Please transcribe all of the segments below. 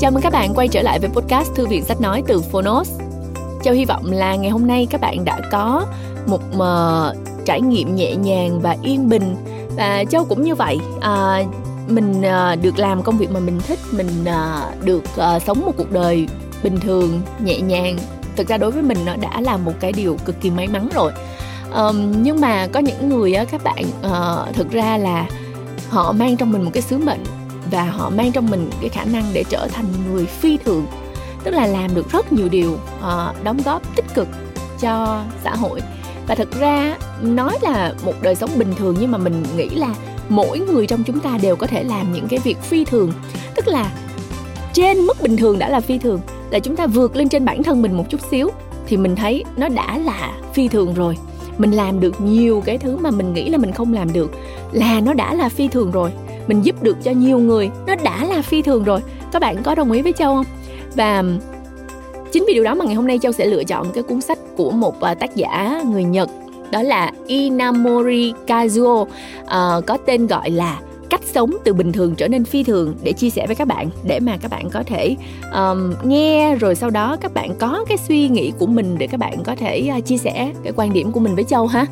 Chào mừng các bạn quay trở lại với podcast Thư viện Sách Nói từ Phonos. Châu hy vọng là ngày hôm nay các bạn đã có một uh, trải nghiệm nhẹ nhàng và yên bình và Châu cũng như vậy. Uh, mình uh, được làm công việc mà mình thích, mình uh, được uh, sống một cuộc đời bình thường, nhẹ nhàng. Thực ra đối với mình nó đã là một cái điều cực kỳ may mắn rồi. Um, nhưng mà có những người uh, các bạn uh, thực ra là họ mang trong mình một cái sứ mệnh và họ mang trong mình cái khả năng để trở thành người phi thường tức là làm được rất nhiều điều uh, đóng góp tích cực cho xã hội. Và thực ra nói là một đời sống bình thường nhưng mà mình nghĩ là mỗi người trong chúng ta đều có thể làm những cái việc phi thường. Tức là trên mức bình thường đã là phi thường là chúng ta vượt lên trên bản thân mình một chút xíu thì mình thấy nó đã là phi thường rồi. Mình làm được nhiều cái thứ mà mình nghĩ là mình không làm được là nó đã là phi thường rồi mình giúp được cho nhiều người. Nó đã là phi thường rồi. Các bạn có đồng ý với châu không? Và chính vì điều đó mà ngày hôm nay châu sẽ lựa chọn cái cuốn sách của một à, tác giả người nhật. Đó là inamori kazuo. Uh, có tên gọi là cách sống từ bình thường trở nên phi thường để chia sẻ với các bạn để mà các bạn có thể um, nghe rồi sau đó các bạn có cái suy nghĩ của mình để các bạn có thể uh, chia sẻ cái quan điểm của mình với châu ha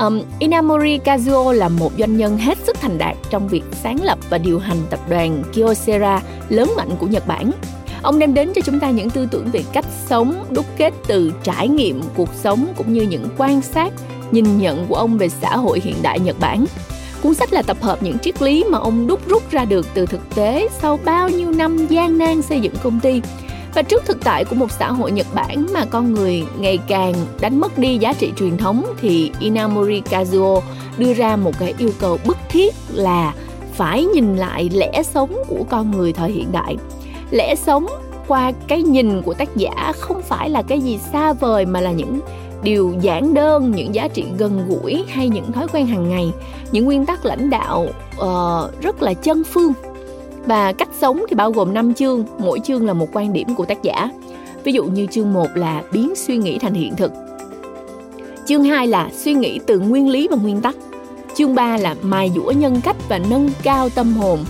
um, Inamori Kazuo là một doanh nhân hết sức thành đạt trong việc sáng lập và điều hành tập đoàn Kyocera lớn mạnh của Nhật Bản Ông đem đến cho chúng ta những tư tưởng về cách sống đúc kết từ trải nghiệm cuộc sống cũng như những quan sát, nhìn nhận của ông về xã hội hiện đại Nhật Bản. Cuốn sách là tập hợp những triết lý mà ông đúc rút ra được từ thực tế sau bao nhiêu năm gian nan xây dựng công ty. Và trước thực tại của một xã hội Nhật Bản mà con người ngày càng đánh mất đi giá trị truyền thống thì Inamori Kazuo đưa ra một cái yêu cầu bức thiết là phải nhìn lại lẽ sống của con người thời hiện đại. Lẽ sống qua cái nhìn của tác giả không phải là cái gì xa vời mà là những điều giản đơn, những giá trị gần gũi hay những thói quen hàng ngày những nguyên tắc lãnh đạo uh, rất là chân phương. Và cách sống thì bao gồm 5 chương mỗi chương là một quan điểm của tác giả. Ví dụ như chương 1 là biến suy nghĩ thành hiện thực. Chương 2 là suy nghĩ từ nguyên lý và nguyên tắc. Chương 3 là mài dũa nhân cách và nâng cao tâm hồn.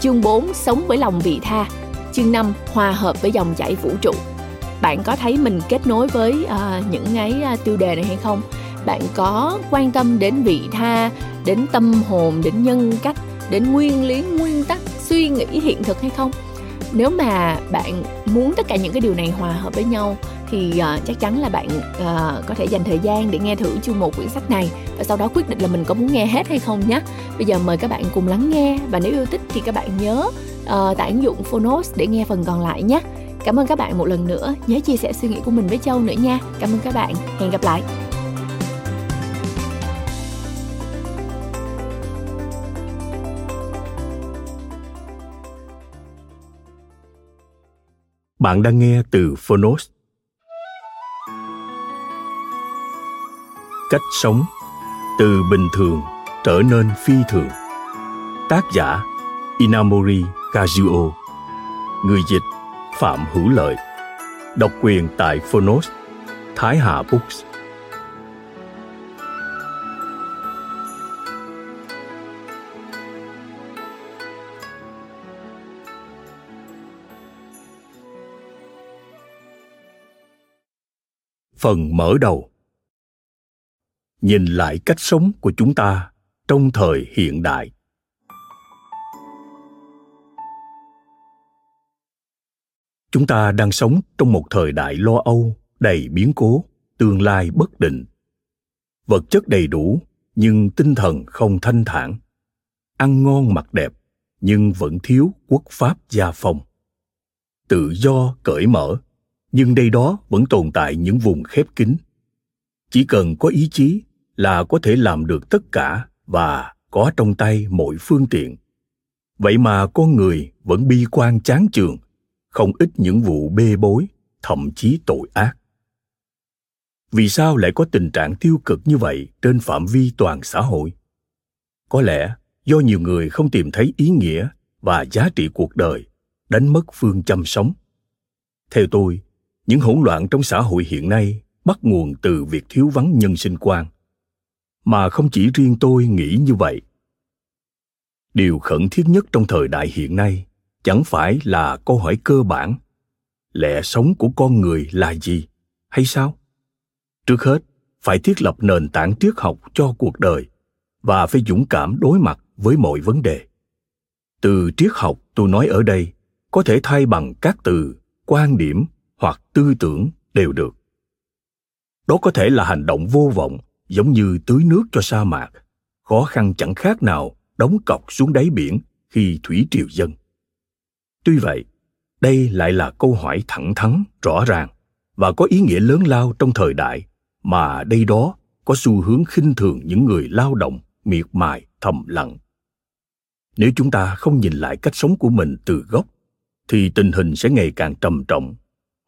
Chương 4 sống với lòng vị tha. Chương 5 hòa hợp với dòng chảy vũ trụ. Bạn có thấy mình kết nối với uh, những cái uh, tiêu đề này hay không? Bạn có quan tâm đến vị tha đến tâm hồn đến nhân cách đến nguyên lý nguyên tắc suy nghĩ hiện thực hay không nếu mà bạn muốn tất cả những cái điều này hòa hợp với nhau thì uh, chắc chắn là bạn uh, có thể dành thời gian để nghe thử chương một quyển sách này và sau đó quyết định là mình có muốn nghe hết hay không nhé. Bây giờ mời các bạn cùng lắng nghe và nếu yêu thích thì các bạn nhớ uh, tải ứng dụng Phonos để nghe phần còn lại nhé. Cảm ơn các bạn một lần nữa. Nhớ chia sẻ suy nghĩ của mình với Châu nữa nha. Cảm ơn các bạn. Hẹn gặp lại. Bạn đang nghe từ Phonos. Cách sống từ bình thường trở nên phi thường. Tác giả Inamori Kazuo. Người dịch Phạm Hữu Lợi Độc quyền tại Phonos, Thái Hà Books Phần mở đầu. Nhìn lại cách sống của chúng ta trong thời hiện đại. Chúng ta đang sống trong một thời đại lo âu, đầy biến cố, tương lai bất định. Vật chất đầy đủ, nhưng tinh thần không thanh thản. Ăn ngon mặc đẹp, nhưng vẫn thiếu quốc pháp gia phong. Tự do cởi mở nhưng đây đó vẫn tồn tại những vùng khép kín. Chỉ cần có ý chí là có thể làm được tất cả và có trong tay mọi phương tiện. Vậy mà con người vẫn bi quan chán chường, không ít những vụ bê bối, thậm chí tội ác. Vì sao lại có tình trạng tiêu cực như vậy trên phạm vi toàn xã hội? Có lẽ do nhiều người không tìm thấy ý nghĩa và giá trị cuộc đời, đánh mất phương châm sống. Theo tôi những hỗn loạn trong xã hội hiện nay bắt nguồn từ việc thiếu vắng nhân sinh quan. Mà không chỉ riêng tôi nghĩ như vậy. Điều khẩn thiết nhất trong thời đại hiện nay chẳng phải là câu hỏi cơ bản. Lẽ sống của con người là gì? Hay sao? Trước hết, phải thiết lập nền tảng triết học cho cuộc đời và phải dũng cảm đối mặt với mọi vấn đề. Từ triết học, tôi nói ở đây có thể thay bằng các từ, quan điểm hoặc tư tưởng đều được. Đó có thể là hành động vô vọng, giống như tưới nước cho sa mạc. Khó khăn chẳng khác nào đóng cọc xuống đáy biển khi thủy triều dâng. Tuy vậy, đây lại là câu hỏi thẳng thắn, rõ ràng và có ý nghĩa lớn lao trong thời đại, mà đây đó có xu hướng khinh thường những người lao động, miệt mài, thầm lặng. Nếu chúng ta không nhìn lại cách sống của mình từ gốc, thì tình hình sẽ ngày càng trầm trọng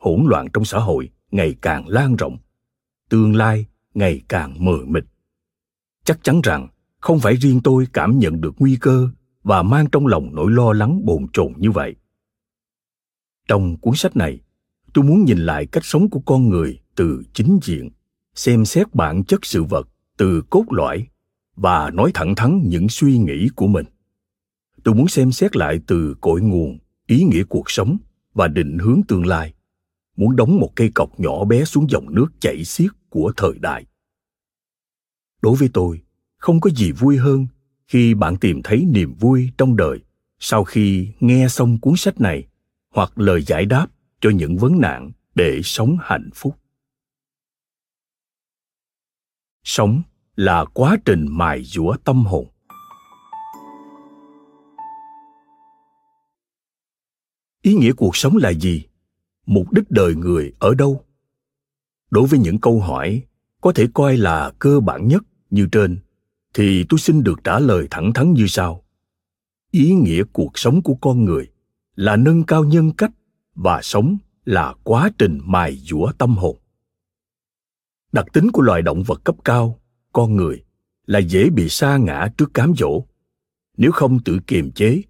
hỗn loạn trong xã hội ngày càng lan rộng, tương lai ngày càng mờ mịt. Chắc chắn rằng không phải riêng tôi cảm nhận được nguy cơ và mang trong lòng nỗi lo lắng bồn chồn như vậy. Trong cuốn sách này, tôi muốn nhìn lại cách sống của con người từ chính diện, xem xét bản chất sự vật từ cốt lõi và nói thẳng thắn những suy nghĩ của mình. Tôi muốn xem xét lại từ cội nguồn, ý nghĩa cuộc sống và định hướng tương lai muốn đóng một cây cọc nhỏ bé xuống dòng nước chảy xiết của thời đại. Đối với tôi, không có gì vui hơn khi bạn tìm thấy niềm vui trong đời sau khi nghe xong cuốn sách này hoặc lời giải đáp cho những vấn nạn để sống hạnh phúc. Sống là quá trình mài dũa tâm hồn. Ý nghĩa cuộc sống là gì? Mục đích đời người ở đâu? Đối với những câu hỏi có thể coi là cơ bản nhất như trên, thì tôi xin được trả lời thẳng thắn như sau. Ý nghĩa cuộc sống của con người là nâng cao nhân cách và sống là quá trình mài dũa tâm hồn. Đặc tính của loài động vật cấp cao, con người, là dễ bị sa ngã trước cám dỗ. Nếu không tự kiềm chế,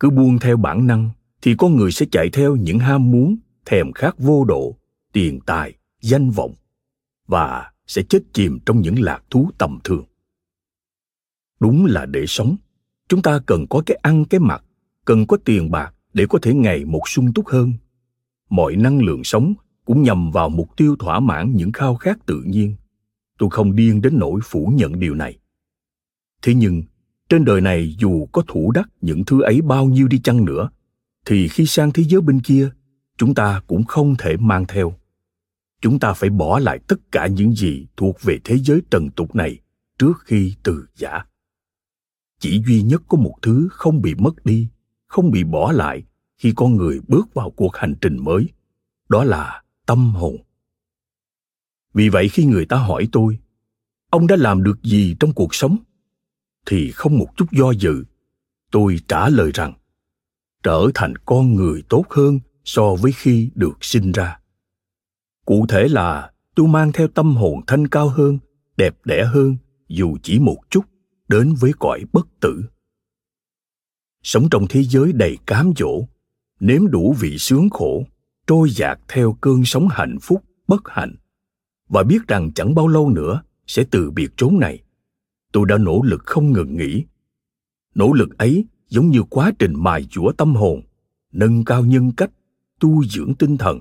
cứ buông theo bản năng, thì con người sẽ chạy theo những ham muốn thèm khát vô độ, tiền tài, danh vọng và sẽ chết chìm trong những lạc thú tầm thường. Đúng là để sống, chúng ta cần có cái ăn cái mặc, cần có tiền bạc để có thể ngày một sung túc hơn. Mọi năng lượng sống cũng nhằm vào mục tiêu thỏa mãn những khao khát tự nhiên. Tôi không điên đến nỗi phủ nhận điều này. Thế nhưng, trên đời này dù có thủ đắc những thứ ấy bao nhiêu đi chăng nữa, thì khi sang thế giới bên kia chúng ta cũng không thể mang theo. Chúng ta phải bỏ lại tất cả những gì thuộc về thế giới trần tục này trước khi từ giả. Chỉ duy nhất có một thứ không bị mất đi, không bị bỏ lại khi con người bước vào cuộc hành trình mới, đó là tâm hồn. Vì vậy khi người ta hỏi tôi, ông đã làm được gì trong cuộc sống? thì không một chút do dự, tôi trả lời rằng, trở thành con người tốt hơn so với khi được sinh ra. Cụ thể là, tôi mang theo tâm hồn thanh cao hơn, đẹp đẽ hơn, dù chỉ một chút, đến với cõi bất tử. Sống trong thế giới đầy cám dỗ, nếm đủ vị sướng khổ, trôi dạt theo cơn sóng hạnh phúc, bất hạnh. Và biết rằng chẳng bao lâu nữa sẽ từ biệt chốn này. Tôi đã nỗ lực không ngừng nghỉ. Nỗ lực ấy giống như quá trình mài dũa tâm hồn, nâng cao nhân cách tu dưỡng tinh thần,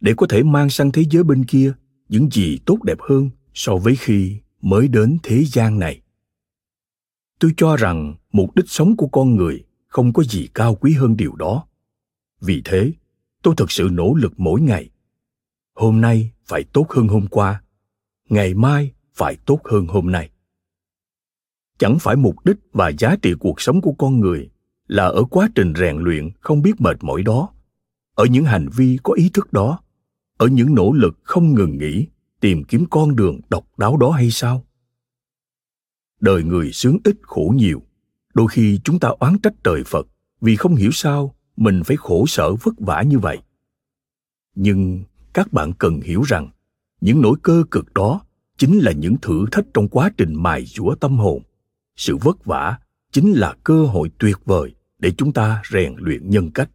để có thể mang sang thế giới bên kia những gì tốt đẹp hơn so với khi mới đến thế gian này. Tôi cho rằng mục đích sống của con người không có gì cao quý hơn điều đó. Vì thế, tôi thực sự nỗ lực mỗi ngày. Hôm nay phải tốt hơn hôm qua, ngày mai phải tốt hơn hôm nay. Chẳng phải mục đích và giá trị cuộc sống của con người là ở quá trình rèn luyện không biết mệt mỏi đó ở những hành vi có ý thức đó, ở những nỗ lực không ngừng nghỉ, tìm kiếm con đường độc đáo đó hay sao? Đời người sướng ít khổ nhiều, đôi khi chúng ta oán trách trời phật vì không hiểu sao mình phải khổ sở vất vả như vậy. Nhưng các bạn cần hiểu rằng, những nỗi cơ cực đó chính là những thử thách trong quá trình mài dũa tâm hồn. Sự vất vả chính là cơ hội tuyệt vời để chúng ta rèn luyện nhân cách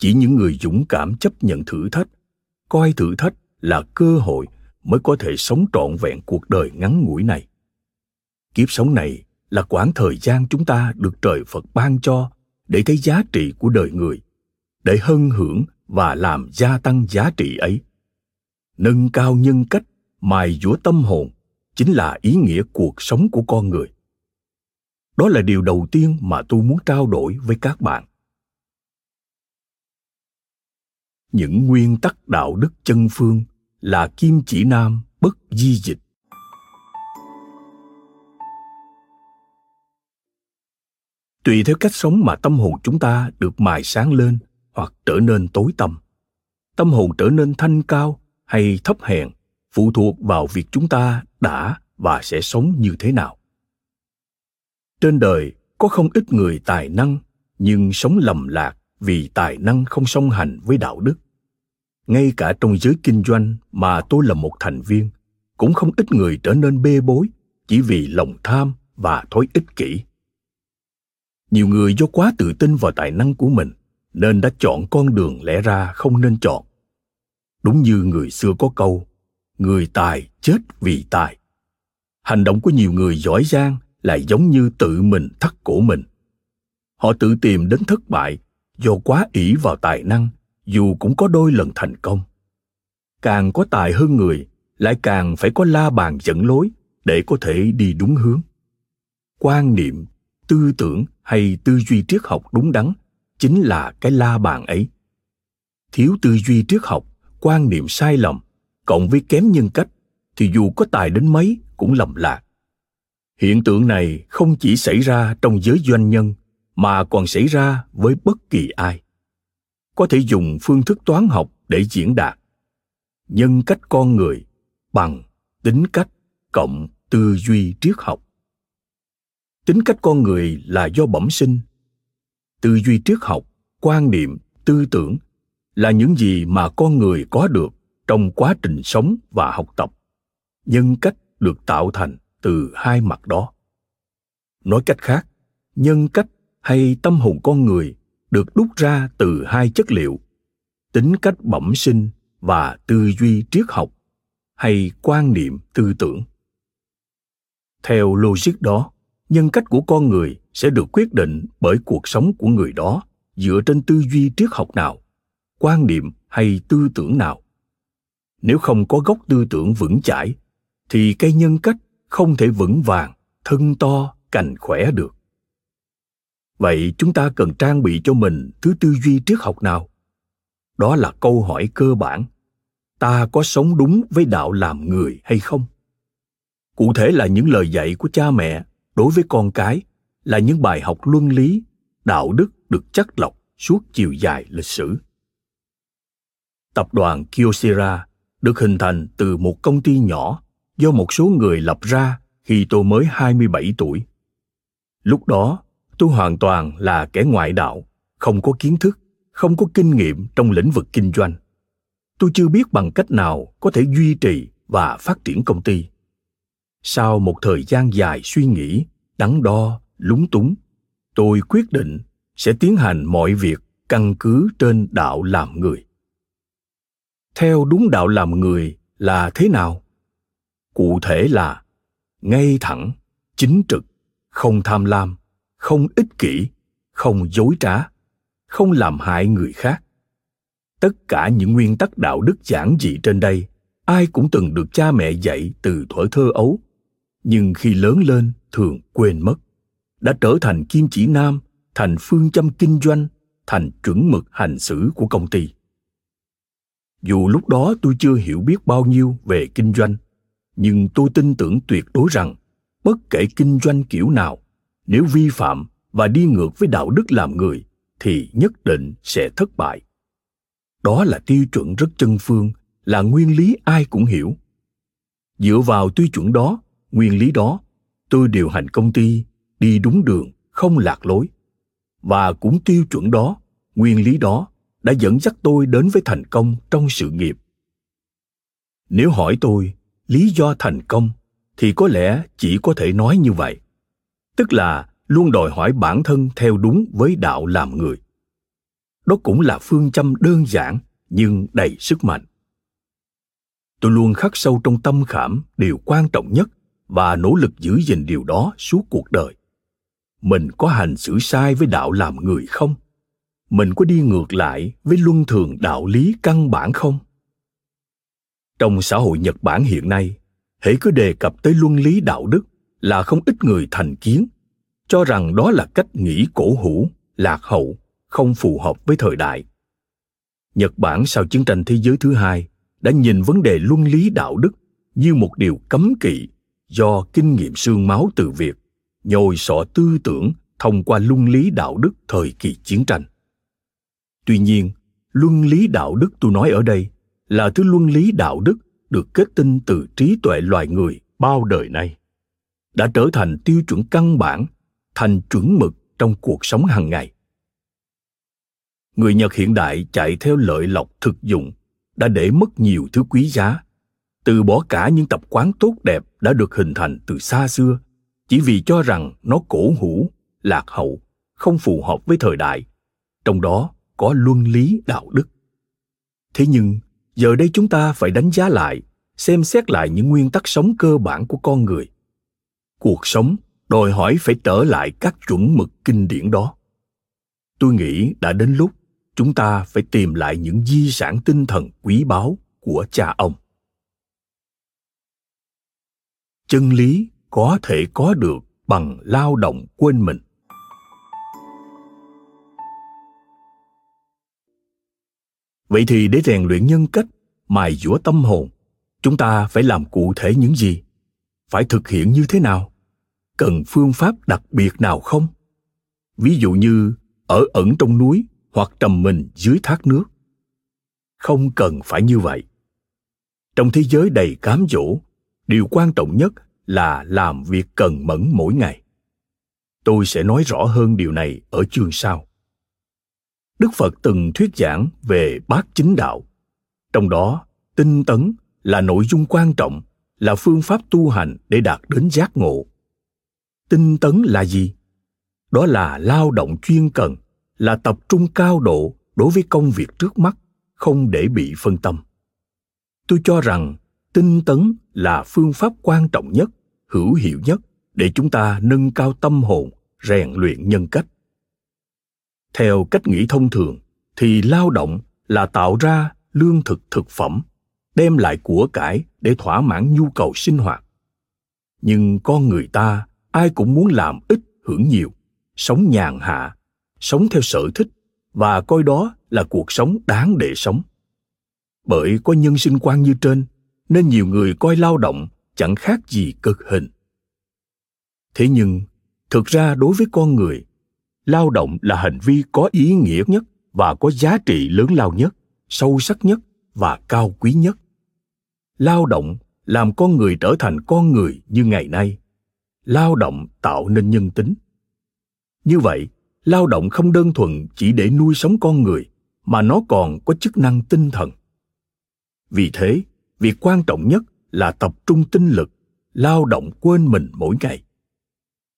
chỉ những người dũng cảm chấp nhận thử thách, coi thử thách là cơ hội mới có thể sống trọn vẹn cuộc đời ngắn ngủi này. Kiếp sống này là quãng thời gian chúng ta được trời phật ban cho để thấy giá trị của đời người, để hân hưởng và làm gia tăng giá trị ấy. Nâng cao nhân cách, mài dũa tâm hồn chính là ý nghĩa cuộc sống của con người. Đó là điều đầu tiên mà tôi muốn trao đổi với các bạn. Những nguyên tắc đạo đức chân phương là kim chỉ nam bất di dịch. Tùy theo cách sống mà tâm hồn chúng ta được mài sáng lên hoặc trở nên tối tăm. Tâm hồn trở nên thanh cao hay thấp hèn phụ thuộc vào việc chúng ta đã và sẽ sống như thế nào. Trên đời có không ít người tài năng nhưng sống lầm lạc vì tài năng không song hành với đạo đức. Ngay cả trong giới kinh doanh mà tôi là một thành viên, cũng không ít người trở nên bê bối chỉ vì lòng tham và thói ích kỷ. Nhiều người do quá tự tin vào tài năng của mình nên đã chọn con đường lẽ ra không nên chọn. Đúng như người xưa có câu, người tài chết vì tài. Hành động của nhiều người giỏi giang lại giống như tự mình thắt cổ mình. Họ tự tìm đến thất bại do quá ỷ vào tài năng, dù cũng có đôi lần thành công. Càng có tài hơn người, lại càng phải có la bàn dẫn lối để có thể đi đúng hướng. Quan niệm, tư tưởng hay tư duy triết học đúng đắn chính là cái la bàn ấy. Thiếu tư duy triết học, quan niệm sai lầm, cộng với kém nhân cách, thì dù có tài đến mấy cũng lầm lạc. Hiện tượng này không chỉ xảy ra trong giới doanh nhân mà còn xảy ra với bất kỳ ai. Có thể dùng phương thức toán học để diễn đạt. Nhân cách con người bằng tính cách cộng tư duy triết học. Tính cách con người là do bẩm sinh. Tư duy triết học, quan niệm, tư tưởng là những gì mà con người có được trong quá trình sống và học tập nhân cách được tạo thành từ hai mặt đó. Nói cách khác, nhân cách hay tâm hồn con người được đúc ra từ hai chất liệu, tính cách bẩm sinh và tư duy triết học hay quan niệm tư tưởng. Theo logic đó, nhân cách của con người sẽ được quyết định bởi cuộc sống của người đó dựa trên tư duy triết học nào, quan niệm hay tư tưởng nào. Nếu không có gốc tư tưởng vững chãi, thì cây nhân cách không thể vững vàng, thân to, cành khỏe được vậy chúng ta cần trang bị cho mình thứ tư duy triết học nào? Đó là câu hỏi cơ bản. Ta có sống đúng với đạo làm người hay không? Cụ thể là những lời dạy của cha mẹ đối với con cái là những bài học luân lý đạo đức được chắc lọc suốt chiều dài lịch sử. Tập đoàn Kyocera được hình thành từ một công ty nhỏ do một số người lập ra khi tôi mới 27 tuổi. Lúc đó, tôi hoàn toàn là kẻ ngoại đạo, không có kiến thức, không có kinh nghiệm trong lĩnh vực kinh doanh. Tôi chưa biết bằng cách nào có thể duy trì và phát triển công ty. Sau một thời gian dài suy nghĩ, đắn đo, lúng túng, tôi quyết định sẽ tiến hành mọi việc căn cứ trên đạo làm người theo đúng đạo làm người là thế nào cụ thể là ngay thẳng chính trực không tham lam không ích kỷ, không dối trá, không làm hại người khác. Tất cả những nguyên tắc đạo đức giản dị trên đây, ai cũng từng được cha mẹ dạy từ thuở thơ ấu. Nhưng khi lớn lên, thường quên mất. Đã trở thành kim chỉ nam, thành phương châm kinh doanh, thành chuẩn mực hành xử của công ty. Dù lúc đó tôi chưa hiểu biết bao nhiêu về kinh doanh, nhưng tôi tin tưởng tuyệt đối rằng bất kể kinh doanh kiểu nào nếu vi phạm và đi ngược với đạo đức làm người, thì nhất định sẽ thất bại. Đó là tiêu chuẩn rất chân phương, là nguyên lý ai cũng hiểu. Dựa vào tiêu chuẩn đó, nguyên lý đó, tôi điều hành công ty đi đúng đường, không lạc lối. Và cũng tiêu chuẩn đó, nguyên lý đó đã dẫn dắt tôi đến với thành công trong sự nghiệp. Nếu hỏi tôi lý do thành công, thì có lẽ chỉ có thể nói như vậy tức là luôn đòi hỏi bản thân theo đúng với đạo làm người. Đó cũng là phương châm đơn giản nhưng đầy sức mạnh. Tôi luôn khắc sâu trong tâm khảm điều quan trọng nhất và nỗ lực giữ gìn điều đó suốt cuộc đời. Mình có hành xử sai với đạo làm người không? Mình có đi ngược lại với luân thường đạo lý căn bản không? Trong xã hội nhật bản hiện nay hễ cứ đề cập tới luân lý đạo đức là không ít người thành kiến, cho rằng đó là cách nghĩ cổ hủ, lạc hậu, không phù hợp với thời đại. Nhật bản sau chiến tranh thế giới thứ hai đã nhìn vấn đề luân lý đạo đức như một điều cấm kỵ do kinh nghiệm xương máu từ việc nhồi sọ tư tưởng thông qua luân lý đạo đức thời kỳ chiến tranh. Tuy nhiên, luân lý đạo đức tôi nói ở đây là thứ luân lý đạo đức được kết tinh từ trí tuệ loài người bao đời nay đã trở thành tiêu chuẩn căn bản, thành chuẩn mực trong cuộc sống hàng ngày. Người nhật hiện đại chạy theo lợi lộc thực dụng, đã để mất nhiều thứ quý giá. Từ bỏ cả những tập quán tốt đẹp đã được hình thành từ xa xưa, chỉ vì cho rằng nó cổ hủ, lạc hậu, không phù hợp với thời đại. Trong đó có luân lý đạo đức. Thế nhưng, giờ đây chúng ta phải đánh giá lại, xem xét lại những nguyên tắc sống cơ bản của con người cuộc sống đòi hỏi phải trở lại các chuẩn mực kinh điển đó. Tôi nghĩ đã đến lúc chúng ta phải tìm lại những di sản tinh thần quý báu của cha ông. Chân lý có thể có được bằng lao động quên mình. Vậy thì để rèn luyện nhân cách, mài dũa tâm hồn, chúng ta phải làm cụ thể những gì? Phải thực hiện như thế nào? Cần phương pháp đặc biệt nào không? Ví dụ như ở ẩn trong núi hoặc trầm mình dưới thác nước. Không cần phải như vậy. Trong thế giới đầy cám dỗ, điều quan trọng nhất là làm việc cần mẫn mỗi ngày. Tôi sẽ nói rõ hơn điều này ở chương sau. Đức phật từng thuyết giảng về bát chính đạo. Trong đó, tinh tấn là nội dung quan trọng là phương pháp tu hành để đạt đến giác ngộ. Tinh tấn là gì? Đó là lao động chuyên cần, là tập trung cao độ đối với công việc trước mắt, không để bị phân tâm. Tôi cho rằng tinh tấn là phương pháp quan trọng nhất, hữu hiệu nhất để chúng ta nâng cao tâm hồn, rèn luyện nhân cách. Theo cách nghĩ thông thường, thì lao động là tạo ra lương thực thực phẩm đem lại của cải để thỏa mãn nhu cầu sinh hoạt. Nhưng con người ta, ai cũng muốn làm ít, hưởng nhiều, sống nhàn hạ, sống theo sở thích, và coi đó là cuộc sống đáng để sống. Bởi có nhân sinh quan như trên, nên nhiều người coi lao động chẳng khác gì cực hình. Thế nhưng, thực ra đối với con người, lao động là hành vi có ý nghĩa nhất và có giá trị lớn lao nhất, sâu sắc nhất và cao quý nhất lao động làm con người trở thành con người như ngày nay. Lao động tạo nên nhân tính. Như vậy, lao động không đơn thuần chỉ để nuôi sống con người, mà nó còn có chức năng tinh thần. Vì thế, việc quan trọng nhất là tập trung tinh lực, lao động quên mình mỗi ngày.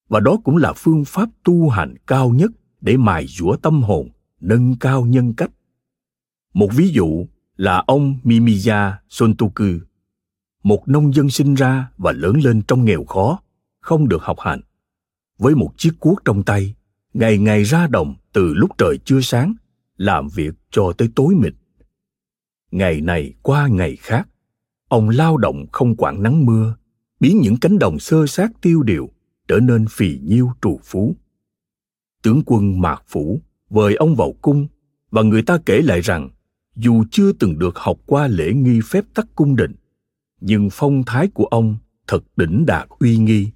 Và đó cũng là phương pháp tu hành cao nhất để mài dũa tâm hồn, nâng cao nhân cách. Một ví dụ là ông mimiya sontoku một nông dân sinh ra và lớn lên trong nghèo khó, không được học hành. Với một chiếc cuốc trong tay, ngày ngày ra đồng từ lúc trời chưa sáng, làm việc cho tới tối mịt. Ngày này qua ngày khác, ông lao động không quản nắng mưa, biến những cánh đồng sơ sát tiêu điều trở nên phì nhiêu trù phú. Tướng quân mạc phủ vời ông vào cung và người ta kể lại rằng, dù chưa từng được học qua lễ nghi phép tắc cung đình nhưng phong thái của ông thật đỉnh đạt uy nghi.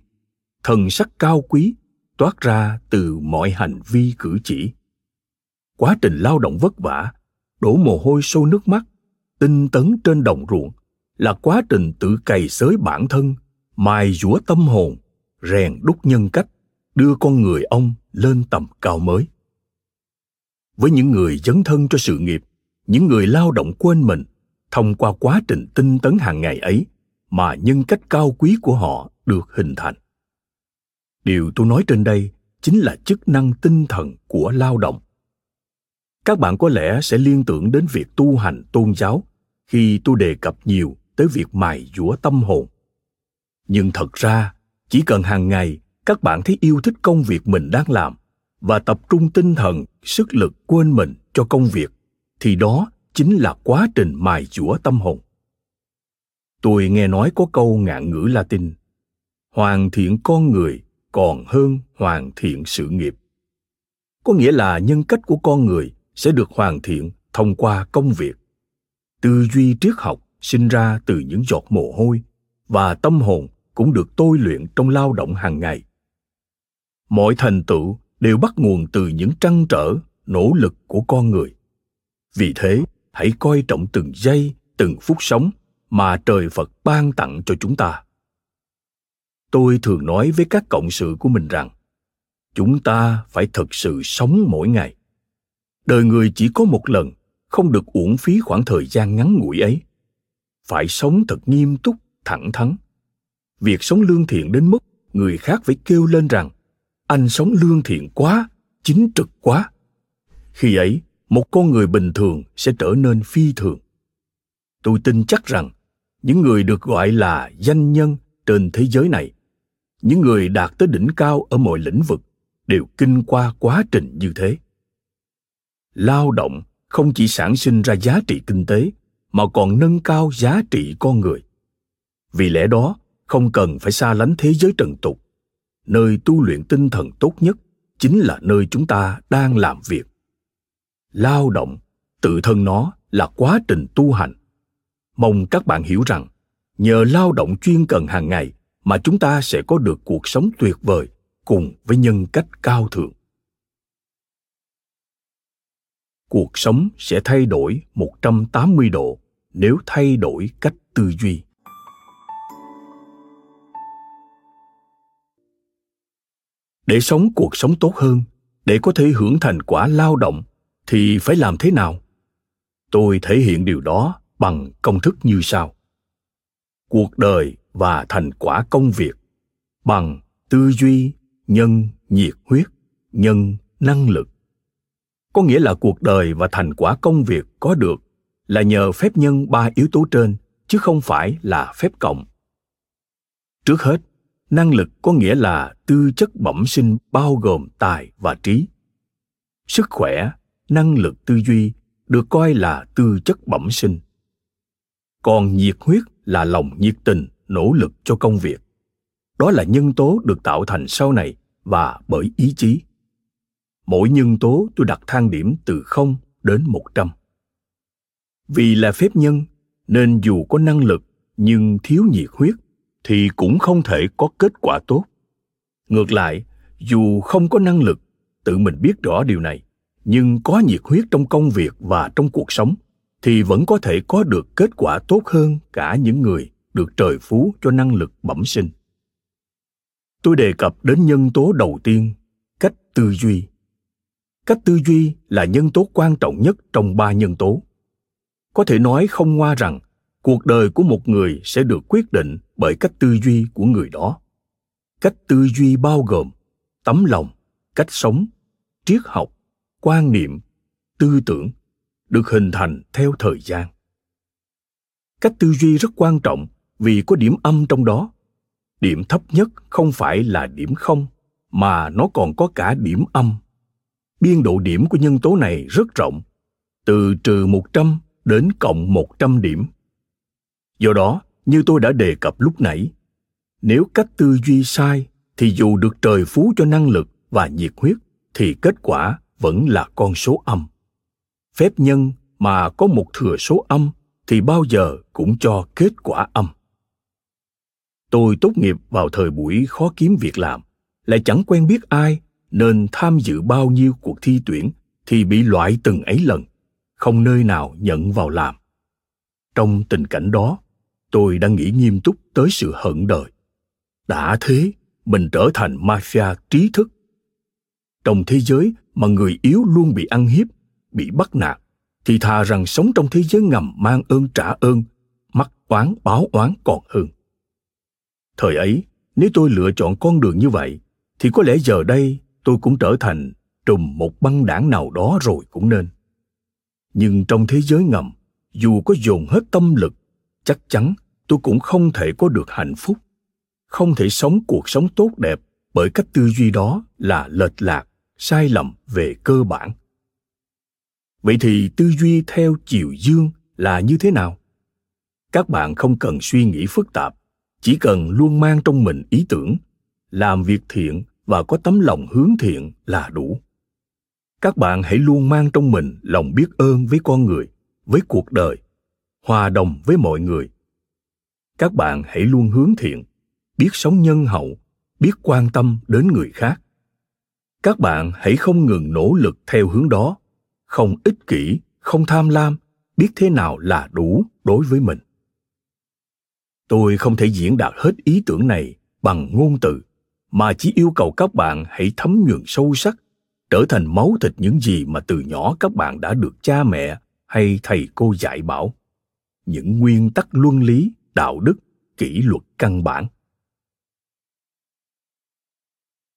Thần sắc cao quý toát ra từ mọi hành vi cử chỉ. Quá trình lao động vất vả, đổ mồ hôi sâu nước mắt, tinh tấn trên đồng ruộng là quá trình tự cày xới bản thân, mài dũa tâm hồn, rèn đúc nhân cách, đưa con người ông lên tầm cao mới. Với những người dấn thân cho sự nghiệp, những người lao động quên mình thông qua quá trình tinh tấn hàng ngày ấy mà nhân cách cao quý của họ được hình thành. Điều tôi nói trên đây chính là chức năng tinh thần của lao động. Các bạn có lẽ sẽ liên tưởng đến việc tu hành tôn giáo khi tôi đề cập nhiều tới việc mài dũa tâm hồn. Nhưng thật ra, chỉ cần hàng ngày các bạn thấy yêu thích công việc mình đang làm và tập trung tinh thần, sức lực quên mình cho công việc, thì đó chính là quá trình mài dũa tâm hồn. Tôi nghe nói có câu ngạn ngữ latin, hoàn thiện con người còn hơn hoàn thiện sự nghiệp. Có nghĩa là nhân cách của con người sẽ được hoàn thiện thông qua công việc. Tư duy triết học sinh ra từ những giọt mồ hôi và tâm hồn cũng được tôi luyện trong lao động hàng ngày. Mọi thành tựu đều bắt nguồn từ những trăn trở, nỗ lực của con người. Vì thế hãy coi trọng từng giây, từng phút sống mà trời phật ban tặng cho chúng ta. Tôi thường nói với các cộng sự của mình rằng, chúng ta phải thật sự sống mỗi ngày. Đời người chỉ có một lần, không được uổng phí khoảng thời gian ngắn ngủi ấy. Phải sống thật nghiêm túc, thẳng thắn. Việc sống lương thiện đến mức người khác phải kêu lên rằng, anh sống lương thiện quá, chính trực quá. Khi ấy một con người bình thường sẽ trở nên phi thường. Tôi tin chắc rằng những người được gọi là danh nhân trên thế giới này, những người đạt tới đỉnh cao ở mọi lĩnh vực đều kinh qua quá trình như thế. Lao động không chỉ sản sinh ra giá trị kinh tế, mà còn nâng cao giá trị con người. Vì lẽ đó, không cần phải xa lánh thế giới trần tục. Nơi tu luyện tinh thần tốt nhất chính là nơi chúng ta đang làm việc lao động tự thân nó là quá trình tu hành mong các bạn hiểu rằng nhờ lao động chuyên cần hàng ngày mà chúng ta sẽ có được cuộc sống tuyệt vời cùng với nhân cách cao thượng cuộc sống sẽ thay đổi 180 độ nếu thay đổi cách tư duy. Để sống cuộc sống tốt hơn, để có thể hưởng thành quả lao động thì phải làm thế nào? Tôi thể hiện điều đó bằng công thức như sau. Cuộc đời và thành quả công việc bằng tư duy, nhân nhiệt huyết, nhân năng lực có nghĩa là cuộc đời và thành quả công việc có được là nhờ phép nhân ba yếu tố trên chứ không phải là phép cộng trước hết năng lực có nghĩa là tư chất bẩm sinh bao gồm tài và trí sức khỏe năng lực tư duy được coi là tư chất bẩm sinh còn nhiệt huyết là lòng nhiệt tình nỗ lực cho công việc đó là nhân tố được tạo thành sau này và bởi ý chí mỗi nhân tố tôi đặt thang điểm từ 0 đến 100. Vì là phép nhân, nên dù có năng lực nhưng thiếu nhiệt huyết thì cũng không thể có kết quả tốt. Ngược lại, dù không có năng lực, tự mình biết rõ điều này, nhưng có nhiệt huyết trong công việc và trong cuộc sống thì vẫn có thể có được kết quả tốt hơn cả những người được trời phú cho năng lực bẩm sinh. Tôi đề cập đến nhân tố đầu tiên, cách tư duy. Cách tư duy là nhân tố quan trọng nhất trong ba nhân tố. Có thể nói không ngoa rằng cuộc đời của một người sẽ được quyết định bởi cách tư duy của người đó. Cách tư duy bao gồm tấm lòng cách sống triết học quan niệm tư tưởng được hình thành theo thời gian. Cách tư duy rất quan trọng vì có điểm âm trong đó. Điểm thấp nhất không phải là điểm không mà nó còn có cả điểm âm. Biên độ điểm của nhân tố này rất rộng, từ trừ 100 đến cộng 100 điểm. Do đó, như tôi đã đề cập lúc nãy, nếu cách tư duy sai thì dù được trời phú cho năng lực và nhiệt huyết thì kết quả vẫn là con số âm. Phép nhân mà có một thừa số âm thì bao giờ cũng cho kết quả âm. Tôi tốt nghiệp vào thời buổi khó kiếm việc làm, lại chẳng quen biết ai nên tham dự bao nhiêu cuộc thi tuyển thì bị loại từng ấy lần không nơi nào nhận vào làm trong tình cảnh đó tôi đang nghĩ nghiêm túc tới sự hận đời đã thế mình trở thành mafia trí thức trong thế giới mà người yếu luôn bị ăn hiếp, bị bắt nạt, thì thà rằng sống trong thế giới ngầm mang ơn trả ơn, mắc oán báo oán còn hơn. Thời ấy, nếu tôi lựa chọn con đường như vậy, thì có lẽ giờ đây tôi cũng trở thành trùm một băng đảng nào đó rồi cũng nên. Nhưng trong thế giới ngầm, dù có dồn hết tâm lực, chắc chắn tôi cũng không thể có được hạnh phúc, không thể sống cuộc sống tốt đẹp bởi cách tư duy đó là lệch lạc sai lầm về cơ bản. Vậy thì tư duy theo chiều dương là như thế nào? Các bạn không cần suy nghĩ phức tạp, chỉ cần luôn mang trong mình ý tưởng, làm việc thiện và có tấm lòng hướng thiện là đủ. Các bạn hãy luôn mang trong mình lòng biết ơn với con người, với cuộc đời, hòa đồng với mọi người. Các bạn hãy luôn hướng thiện, biết sống nhân hậu, biết quan tâm đến người khác các bạn hãy không ngừng nỗ lực theo hướng đó. Không ích kỷ, không tham lam, biết thế nào là đủ đối với mình. Tôi không thể diễn đạt hết ý tưởng này bằng ngôn từ, mà chỉ yêu cầu các bạn hãy thấm nhuần sâu sắc, trở thành máu thịt những gì mà từ nhỏ các bạn đã được cha mẹ hay thầy cô dạy bảo. Những nguyên tắc luân lý, đạo đức, kỷ luật căn bản.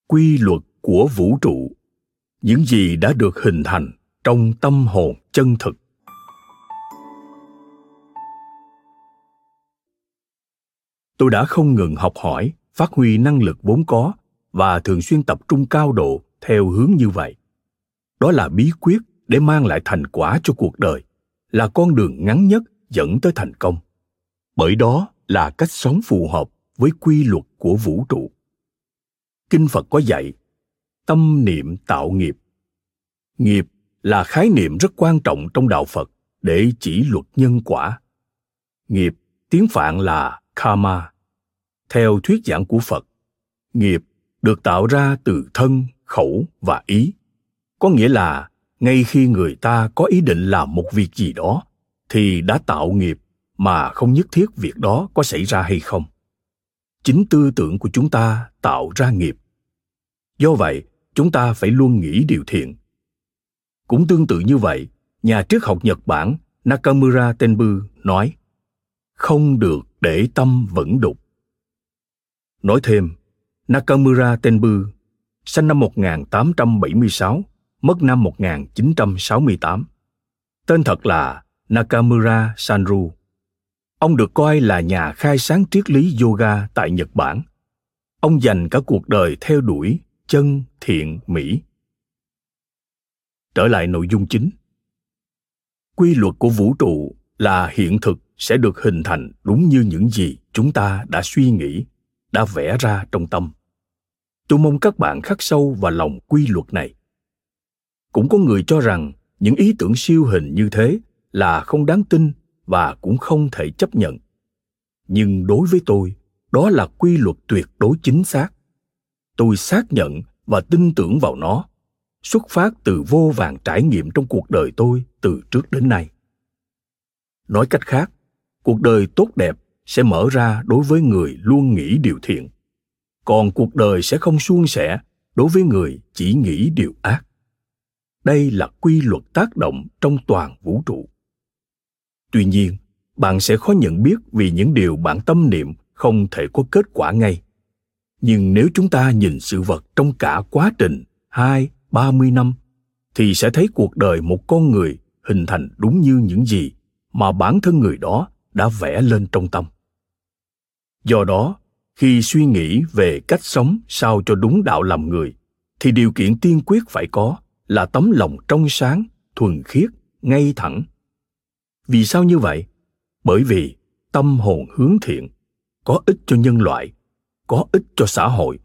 Quy luật của vũ trụ. Những gì đã được hình thành trong tâm hồn chân thực. Tôi đã không ngừng học hỏi, phát huy năng lực vốn có và thường xuyên tập trung cao độ theo hướng như vậy. Đó là bí quyết để mang lại thành quả cho cuộc đời, là con đường ngắn nhất dẫn tới thành công. Bởi đó là cách sống phù hợp với quy luật của vũ trụ. Kinh phật có dạy tâm niệm tạo nghiệp. Nghiệp là khái niệm rất quan trọng trong đạo phật để chỉ luật nhân quả. Nghiệp tiếng phạn là karma. Theo thuyết giảng của phật, nghiệp được tạo ra từ thân, khẩu và ý. Có nghĩa là ngay khi người ta có ý định làm một việc gì đó, thì đã tạo nghiệp mà không nhất thiết việc đó có xảy ra hay không. Chính tư tưởng của chúng ta tạo ra nghiệp. Do vậy chúng ta phải luôn nghĩ điều thiện cũng tương tự như vậy nhà triết học nhật bản nakamura tenbu nói không được để tâm vẫn đục nói thêm nakamura tenbu sinh năm 1876, mất năm 1968. Tên thật là Nakamura Sanru. Ông được coi là nhà khai sáng triết lý yoga tại Nhật Bản. Ông dành cả cuộc đời theo đuổi chân thiện mỹ. Trở lại nội dung chính. Quy luật của vũ trụ là hiện thực sẽ được hình thành đúng như những gì chúng ta đã suy nghĩ, đã vẽ ra trong tâm. Tôi mong các bạn khắc sâu vào lòng quy luật này. Cũng có người cho rằng những ý tưởng siêu hình như thế là không đáng tin và cũng không thể chấp nhận nhưng đối với tôi đó là quy luật tuyệt đối chính xác tôi xác nhận và tin tưởng vào nó. Xuất phát từ vô vàng trải nghiệm trong cuộc đời tôi từ trước đến nay. Nói cách khác, cuộc đời tốt đẹp sẽ mở ra đối với người luôn nghĩ điều thiện. Còn cuộc đời sẽ không suôn sẻ đối với người chỉ nghĩ điều ác. Đây là quy luật tác động trong toàn vũ trụ. Tuy nhiên, bạn sẽ khó nhận biết vì những điều bạn tâm niệm không thể có kết quả ngay. Nhưng nếu chúng ta nhìn sự vật trong cả quá trình hai, ba mươi năm, thì sẽ thấy cuộc đời một con người hình thành đúng như những gì mà bản thân người đó đã vẽ lên trong tâm. Do đó, khi suy nghĩ về cách sống sao cho đúng đạo làm người, thì điều kiện tiên quyết phải có là tấm lòng trong sáng, thuần khiết, ngay thẳng. Vì sao như vậy? bởi vì tâm hồn hướng thiện có ích cho nhân loại có ích cho xã hội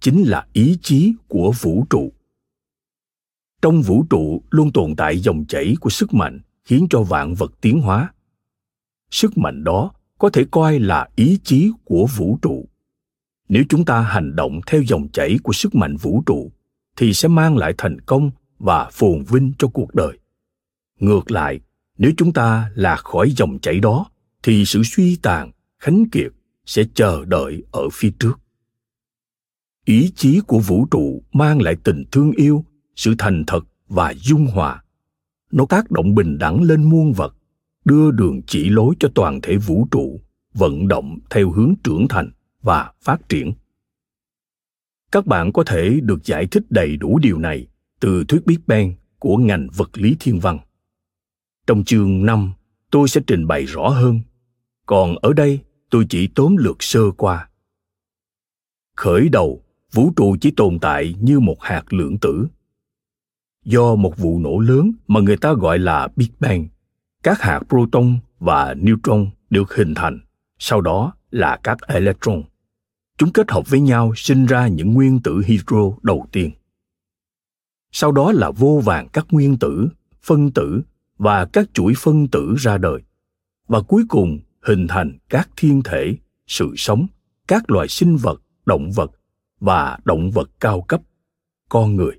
chính là ý chí của vũ trụ. Trong vũ trụ luôn tồn tại dòng chảy của sức mạnh khiến cho vạn vật tiến hóa. Sức mạnh đó có thể coi là ý chí của vũ trụ. Nếu chúng ta hành động theo dòng chảy của sức mạnh vũ trụ, thì sẽ mang lại thành công và phồn vinh cho cuộc đời. Ngược lại, nếu chúng ta lạc khỏi dòng chảy đó, thì sự suy tàn, khánh kiệt sẽ chờ đợi ở phía trước ý chí của vũ trụ mang lại tình thương yêu sự thành thật và dung hòa nó tác động bình đẳng lên muôn vật đưa đường chỉ lối cho toàn thể vũ trụ vận động theo hướng trưởng thành và phát triển các bạn có thể được giải thích đầy đủ điều này từ thuyết Big Bang của ngành vật lý thiên văn. Trong chương 5, tôi sẽ trình bày rõ hơn. Còn ở đây, tôi chỉ tóm lược sơ qua. Khởi đầu, vũ trụ chỉ tồn tại như một hạt lượng tử. Do một vụ nổ lớn mà người ta gọi là big bang, các hạt proton và neutron được hình thành, sau đó là các electron. Chúng kết hợp với nhau sinh ra những nguyên tử hydro đầu tiên. Sau đó là vô vàng các nguyên tử, phân tử và các chuỗi phân tử ra đời. Và cuối cùng hình thành các thiên thể, sự sống, các loài sinh vật, động vật và động vật cao cấp, con người.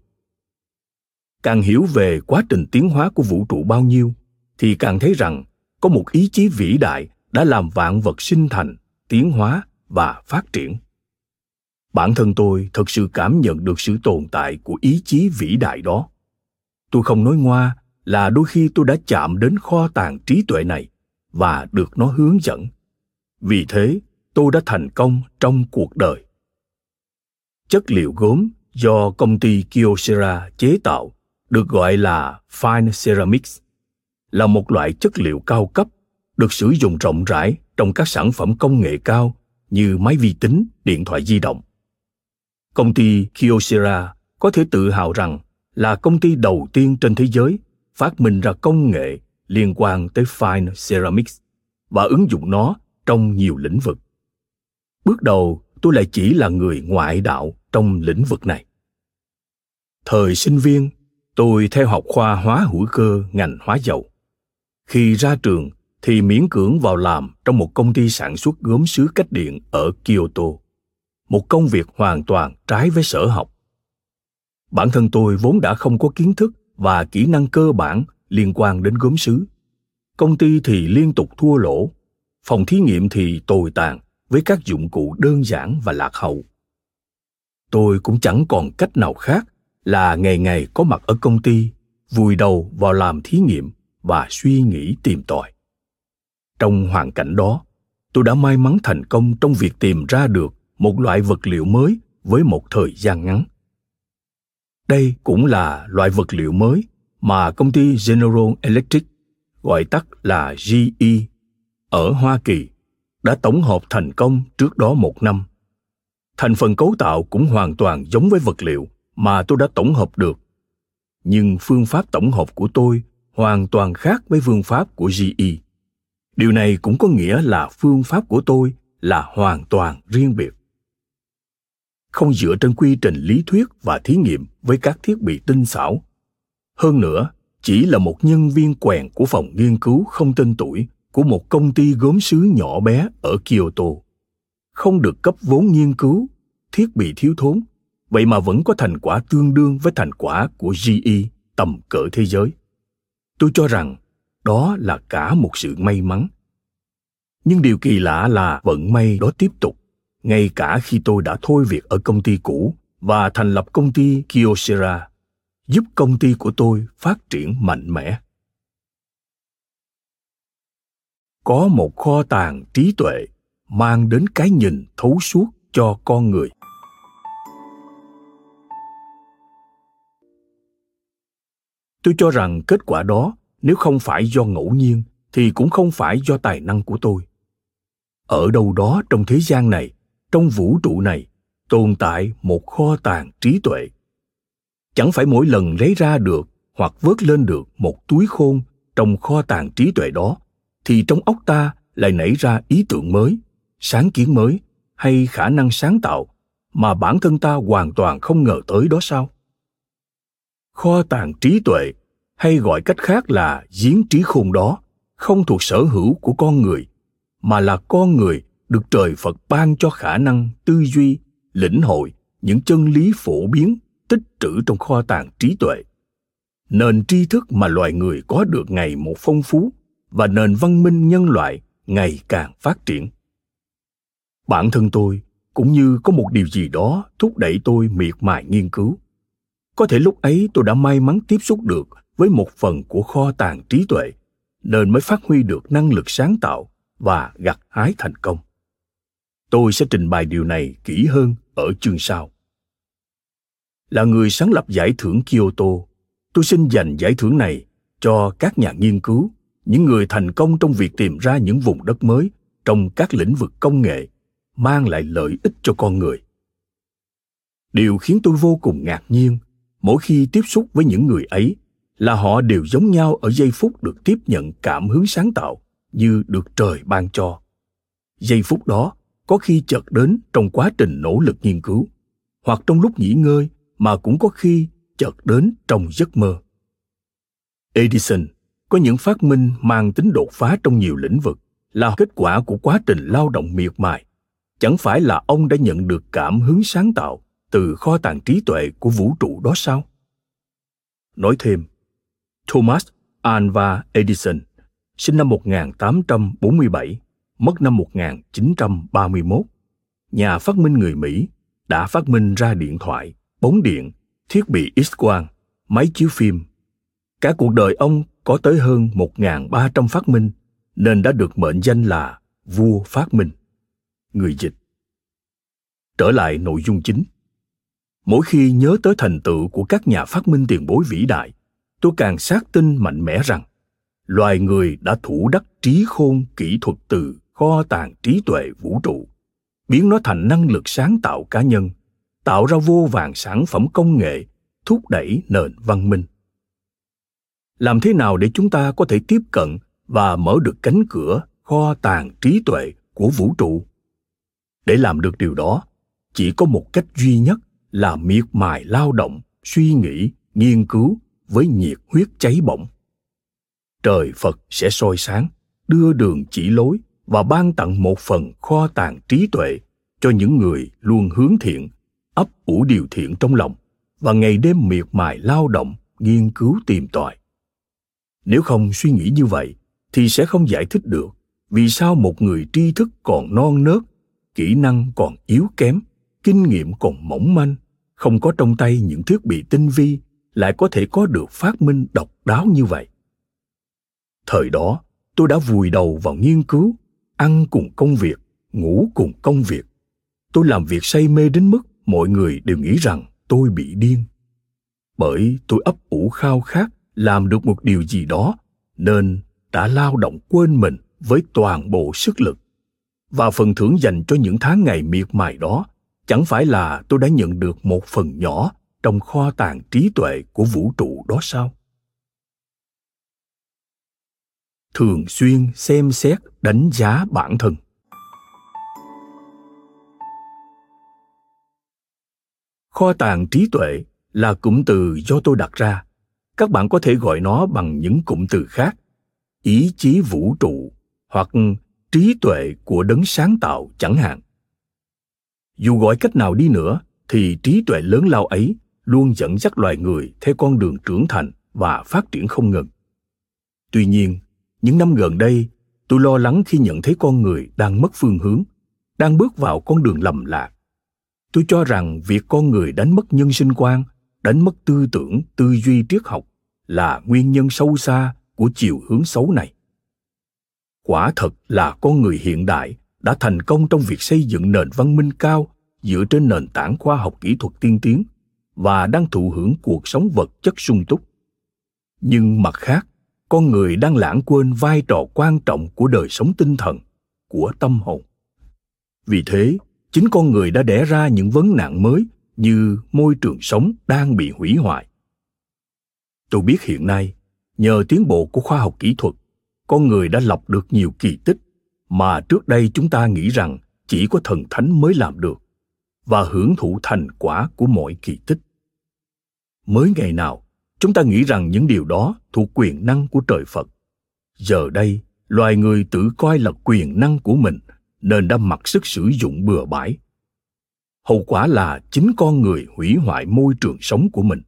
Càng hiểu về quá trình tiến hóa của vũ trụ bao nhiêu, thì càng thấy rằng có một ý chí vĩ đại đã làm vạn vật sinh thành, tiến hóa và phát triển. Bản thân tôi thực sự cảm nhận được sự tồn tại của ý chí vĩ đại đó. Tôi không nói ngoa là đôi khi tôi đã chạm đến kho tàng trí tuệ này và được nó hướng dẫn vì thế tôi đã thành công trong cuộc đời chất liệu gốm do công ty Kyocera chế tạo được gọi là fine ceramics là một loại chất liệu cao cấp được sử dụng rộng rãi trong các sản phẩm công nghệ cao như máy vi tính, điện thoại di động. Công ty Kyocera có thể tự hào rằng là công ty đầu tiên trên thế giới phát minh ra công nghệ liên quan tới fine ceramics và ứng dụng nó trong nhiều lĩnh vực. Bước đầu, tôi lại chỉ là người ngoại đạo trong lĩnh vực này. Thời sinh viên, tôi theo học khoa hóa hữu cơ ngành hóa dầu. Khi ra trường thì miễn cưỡng vào làm trong một công ty sản xuất gốm sứ cách điện ở Kyoto. Một công việc hoàn toàn trái với sở học. Bản thân tôi vốn đã không có kiến thức và kỹ năng cơ bản liên quan đến gốm sứ. Công ty thì liên tục thua lỗ, phòng thí nghiệm thì tồi tàn với các dụng cụ đơn giản và lạc hậu. Tôi cũng chẳng còn cách nào khác là ngày ngày có mặt ở công ty, vùi đầu vào làm thí nghiệm và suy nghĩ tìm tòi. Trong hoàn cảnh đó, tôi đã may mắn thành công trong việc tìm ra được một loại vật liệu mới với một thời gian ngắn. Đây cũng là loại vật liệu mới mà công ty General Electric, gọi tắt là GE, ở Hoa Kỳ đã tổng hợp thành công trước đó một năm. Thành phần cấu tạo cũng hoàn toàn giống với vật liệu mà tôi đã tổng hợp được. Nhưng phương pháp tổng hợp của tôi hoàn toàn khác với phương pháp của GE. Điều này cũng có nghĩa là phương pháp của tôi là hoàn toàn riêng biệt. Không dựa trên quy trình lý thuyết và thí nghiệm với các thiết bị tinh xảo. Hơn nữa, chỉ là một nhân viên quèn của phòng nghiên cứu không tên tuổi của một công ty gốm sứ nhỏ bé ở Kyoto. Không được cấp vốn nghiên cứu, thiết bị thiếu thốn, vậy mà vẫn có thành quả tương đương với thành quả của GE tầm cỡ thế giới. Tôi cho rằng đó là cả một sự may mắn. Nhưng điều kỳ lạ là vận may đó tiếp tục, ngay cả khi tôi đã thôi việc ở công ty cũ và thành lập công ty Kyocera, giúp công ty của tôi phát triển mạnh mẽ. có một kho tàng trí tuệ mang đến cái nhìn thấu suốt cho con người. Tôi cho rằng kết quả đó, nếu không phải do ngẫu nhiên, thì cũng không phải do tài năng của tôi. Ở đâu đó trong thế gian này, trong vũ trụ này, tồn tại một kho tàng trí tuệ chẳng phải mỗi lần lấy ra được hoặc vớt lên được một túi khôn trong kho tàng trí tuệ đó, thì trong óc ta lại nảy ra ý tưởng mới, sáng kiến mới hay khả năng sáng tạo mà bản thân ta hoàn toàn không ngờ tới đó sao? Kho tàng trí tuệ, hay gọi cách khác là giếng trí khôn đó, không thuộc sở hữu của con người, mà là con người được trời phật ban cho khả năng tư duy, lĩnh hội những chân lý phổ biến tích trữ trong kho tàng trí tuệ. Nền tri thức mà loài người có được ngày một phong phú và nền văn minh nhân loại ngày càng phát triển. Bản thân tôi cũng như có một điều gì đó thúc đẩy tôi miệt mài nghiên cứu. Có thể lúc ấy tôi đã may mắn tiếp xúc được với một phần của kho tàng trí tuệ, nên mới phát huy được năng lực sáng tạo và gặt hái thành công. Tôi sẽ trình bày điều này kỹ hơn ở chương sau là người sáng lập giải thưởng kyoto. Tôi xin dành giải thưởng này cho các nhà nghiên cứu, những người thành công trong việc tìm ra những vùng đất mới trong các lĩnh vực công nghệ, mang lại lợi ích cho con người. Điều khiến tôi vô cùng ngạc nhiên mỗi khi tiếp xúc với những người ấy là họ đều giống nhau ở giây phút được tiếp nhận cảm hứng sáng tạo như được trời ban cho. Giây phút đó có khi chợt đến trong quá trình nỗ lực nghiên cứu, hoặc trong lúc nghỉ ngơi mà cũng có khi chợt đến trong giấc mơ. Edison có những phát minh mang tính đột phá trong nhiều lĩnh vực là kết quả của quá trình lao động miệt mài. Chẳng phải là ông đã nhận được cảm hứng sáng tạo từ kho tàng trí tuệ của vũ trụ đó sao? Nói thêm, Thomas Alva Edison, sinh năm 1847, mất năm 1931, nhà phát minh người Mỹ, đã phát minh ra điện thoại, bóng điện, thiết bị X-quang, máy chiếu phim. Cả cuộc đời ông có tới hơn 1.300 phát minh nên đã được mệnh danh là vua phát minh. Người dịch Trở lại nội dung chính. Mỗi khi nhớ tới thành tựu của các nhà phát minh tiền bối vĩ đại, tôi càng xác tin mạnh mẽ rằng loài người đã thủ đắc trí khôn kỹ thuật từ kho tàng trí tuệ vũ trụ, biến nó thành năng lực sáng tạo cá nhân, tạo ra vô vàng sản phẩm công nghệ, thúc đẩy nền văn minh. Làm thế nào để chúng ta có thể tiếp cận và mở được cánh cửa kho tàng trí tuệ của vũ trụ? Để làm được điều đó, chỉ có một cách duy nhất là miệt mài lao động suy nghĩ nghiên cứu với nhiệt huyết cháy bỏng trời phật sẽ soi sáng đưa đường chỉ lối và ban tặng một phần kho tàng trí tuệ cho những người luôn hướng thiện ấp ủ điều thiện trong lòng và ngày đêm miệt mài lao động, nghiên cứu tìm tòi. Nếu không suy nghĩ như vậy thì sẽ không giải thích được vì sao một người tri thức còn non nớt, kỹ năng còn yếu kém, kinh nghiệm còn mỏng manh, không có trong tay những thiết bị tinh vi lại có thể có được phát minh độc đáo như vậy. Thời đó, tôi đã vùi đầu vào nghiên cứu, ăn cùng công việc, ngủ cùng công việc. Tôi làm việc say mê đến mức mọi người đều nghĩ rằng tôi bị điên. Bởi tôi ấp ủ khao khát làm được một điều gì đó nên đã lao động quên mình với toàn bộ sức lực. Và phần thưởng dành cho những tháng ngày miệt mài đó chẳng phải là tôi đã nhận được một phần nhỏ trong kho tàng trí tuệ của vũ trụ đó sao? Thường xuyên xem xét đánh giá bản thân. Kho tàng trí tuệ là cụm từ do tôi đặt ra. Các bạn có thể gọi nó bằng những cụm từ khác. Ý chí vũ trụ hoặc trí tuệ của đấng sáng tạo chẳng hạn. Dù gọi cách nào đi nữa, thì trí tuệ lớn lao ấy luôn dẫn dắt loài người theo con đường trưởng thành và phát triển không ngừng. Tuy nhiên, những năm gần đây, tôi lo lắng khi nhận thấy con người đang mất phương hướng, đang bước vào con đường lầm lạc tôi cho rằng việc con người đánh mất nhân sinh quan, đánh mất tư tưởng, tư duy triết học là nguyên nhân sâu xa của chiều hướng xấu này. Quả thật là con người hiện đại đã thành công trong việc xây dựng nền văn minh cao dựa trên nền tảng khoa học kỹ thuật tiên tiến và đang thụ hưởng cuộc sống vật chất sung túc. Nhưng mặt khác, con người đang lãng quên vai trò quan trọng của đời sống tinh thần, của tâm hồn. Vì thế chính con người đã đẻ ra những vấn nạn mới như môi trường sống đang bị hủy hoại. Tôi biết hiện nay, nhờ tiến bộ của khoa học kỹ thuật, con người đã lập được nhiều kỳ tích mà trước đây chúng ta nghĩ rằng chỉ có thần thánh mới làm được và hưởng thụ thành quả của mọi kỳ tích. Mới ngày nào, chúng ta nghĩ rằng những điều đó thuộc quyền năng của trời phật. Giờ đây, loài người tự coi là quyền năng của mình nên đã mặc sức sử dụng bừa bãi hậu quả là chính con người hủy hoại môi trường sống của mình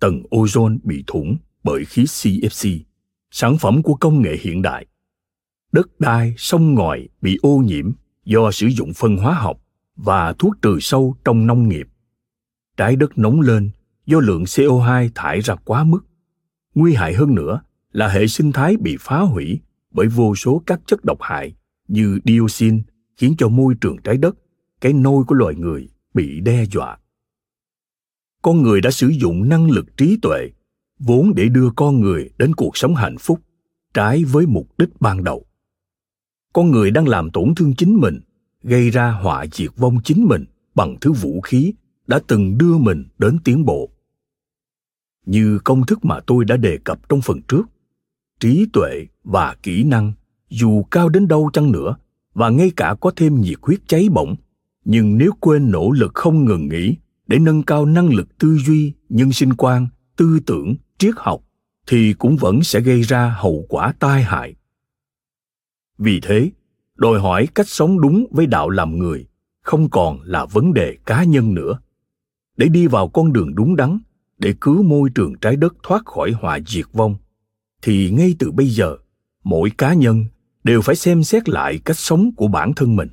tầng ozone bị thủng bởi khí cfc sản phẩm của công nghệ hiện đại đất đai, sông ngòi bị ô nhiễm do sử dụng phân hóa học và thuốc trừ sâu trong nông nghiệp. Trái đất nóng lên do lượng CO2 thải ra quá mức. Nguy hại hơn nữa là hệ sinh thái bị phá hủy bởi vô số các chất độc hại như dioxin khiến cho môi trường trái đất, cái nôi của loài người bị đe dọa. Con người đã sử dụng năng lực trí tuệ vốn để đưa con người đến cuộc sống hạnh phúc trái với mục đích ban đầu con người đang làm tổn thương chính mình gây ra họa diệt vong chính mình bằng thứ vũ khí đã từng đưa mình đến tiến bộ như công thức mà tôi đã đề cập trong phần trước trí tuệ và kỹ năng dù cao đến đâu chăng nữa, và ngay cả có thêm nhiệt huyết cháy bỏng, nhưng nếu quên nỗ lực không ngừng nghỉ để nâng cao năng lực tư duy, nhân sinh quan, tư tưởng, triết học, thì cũng vẫn sẽ gây ra hậu quả tai hại. Vì thế, đòi hỏi cách sống đúng với đạo làm người không còn là vấn đề cá nhân nữa. Để đi vào con đường đúng đắn, để cứu môi trường trái đất thoát khỏi họa diệt vong, thì ngay từ bây giờ, mỗi cá nhân đều phải xem xét lại cách sống của bản thân mình.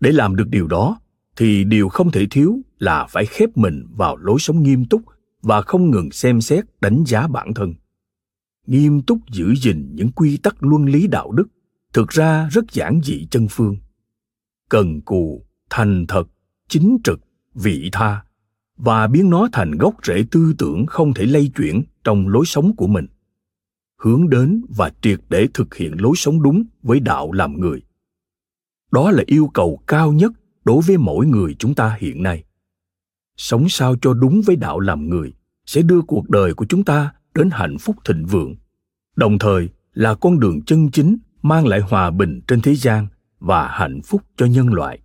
Để làm được điều đó, thì điều không thể thiếu là phải khép mình vào lối sống nghiêm túc và không ngừng xem xét đánh giá bản thân. Nghiêm túc giữ gìn những quy tắc luân lý đạo đức thực ra rất giản dị chân phương. Cần cù, thành thật, chính trực, vị tha và biến nó thành gốc rễ tư tưởng không thể lay chuyển trong lối sống của mình hướng đến và triệt để thực hiện lối sống đúng với đạo làm người. Đó là yêu cầu cao nhất đối với mỗi người chúng ta hiện nay. Sống sao cho đúng với đạo làm người sẽ đưa cuộc đời của chúng ta đến hạnh phúc thịnh vượng, đồng thời là con đường chân chính mang lại hòa bình trên thế gian và hạnh phúc cho nhân loại.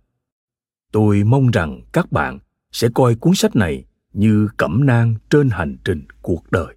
Tôi mong rằng các bạn sẽ coi cuốn sách này như cẩm nang trên hành trình cuộc đời.